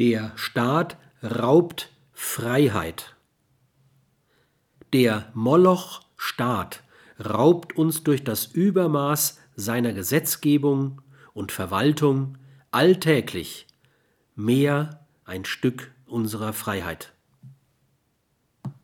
Der Staat raubt Freiheit. Der Moloch-Staat raubt uns durch das Übermaß seiner Gesetzgebung und Verwaltung alltäglich mehr ein Stück unserer Freiheit.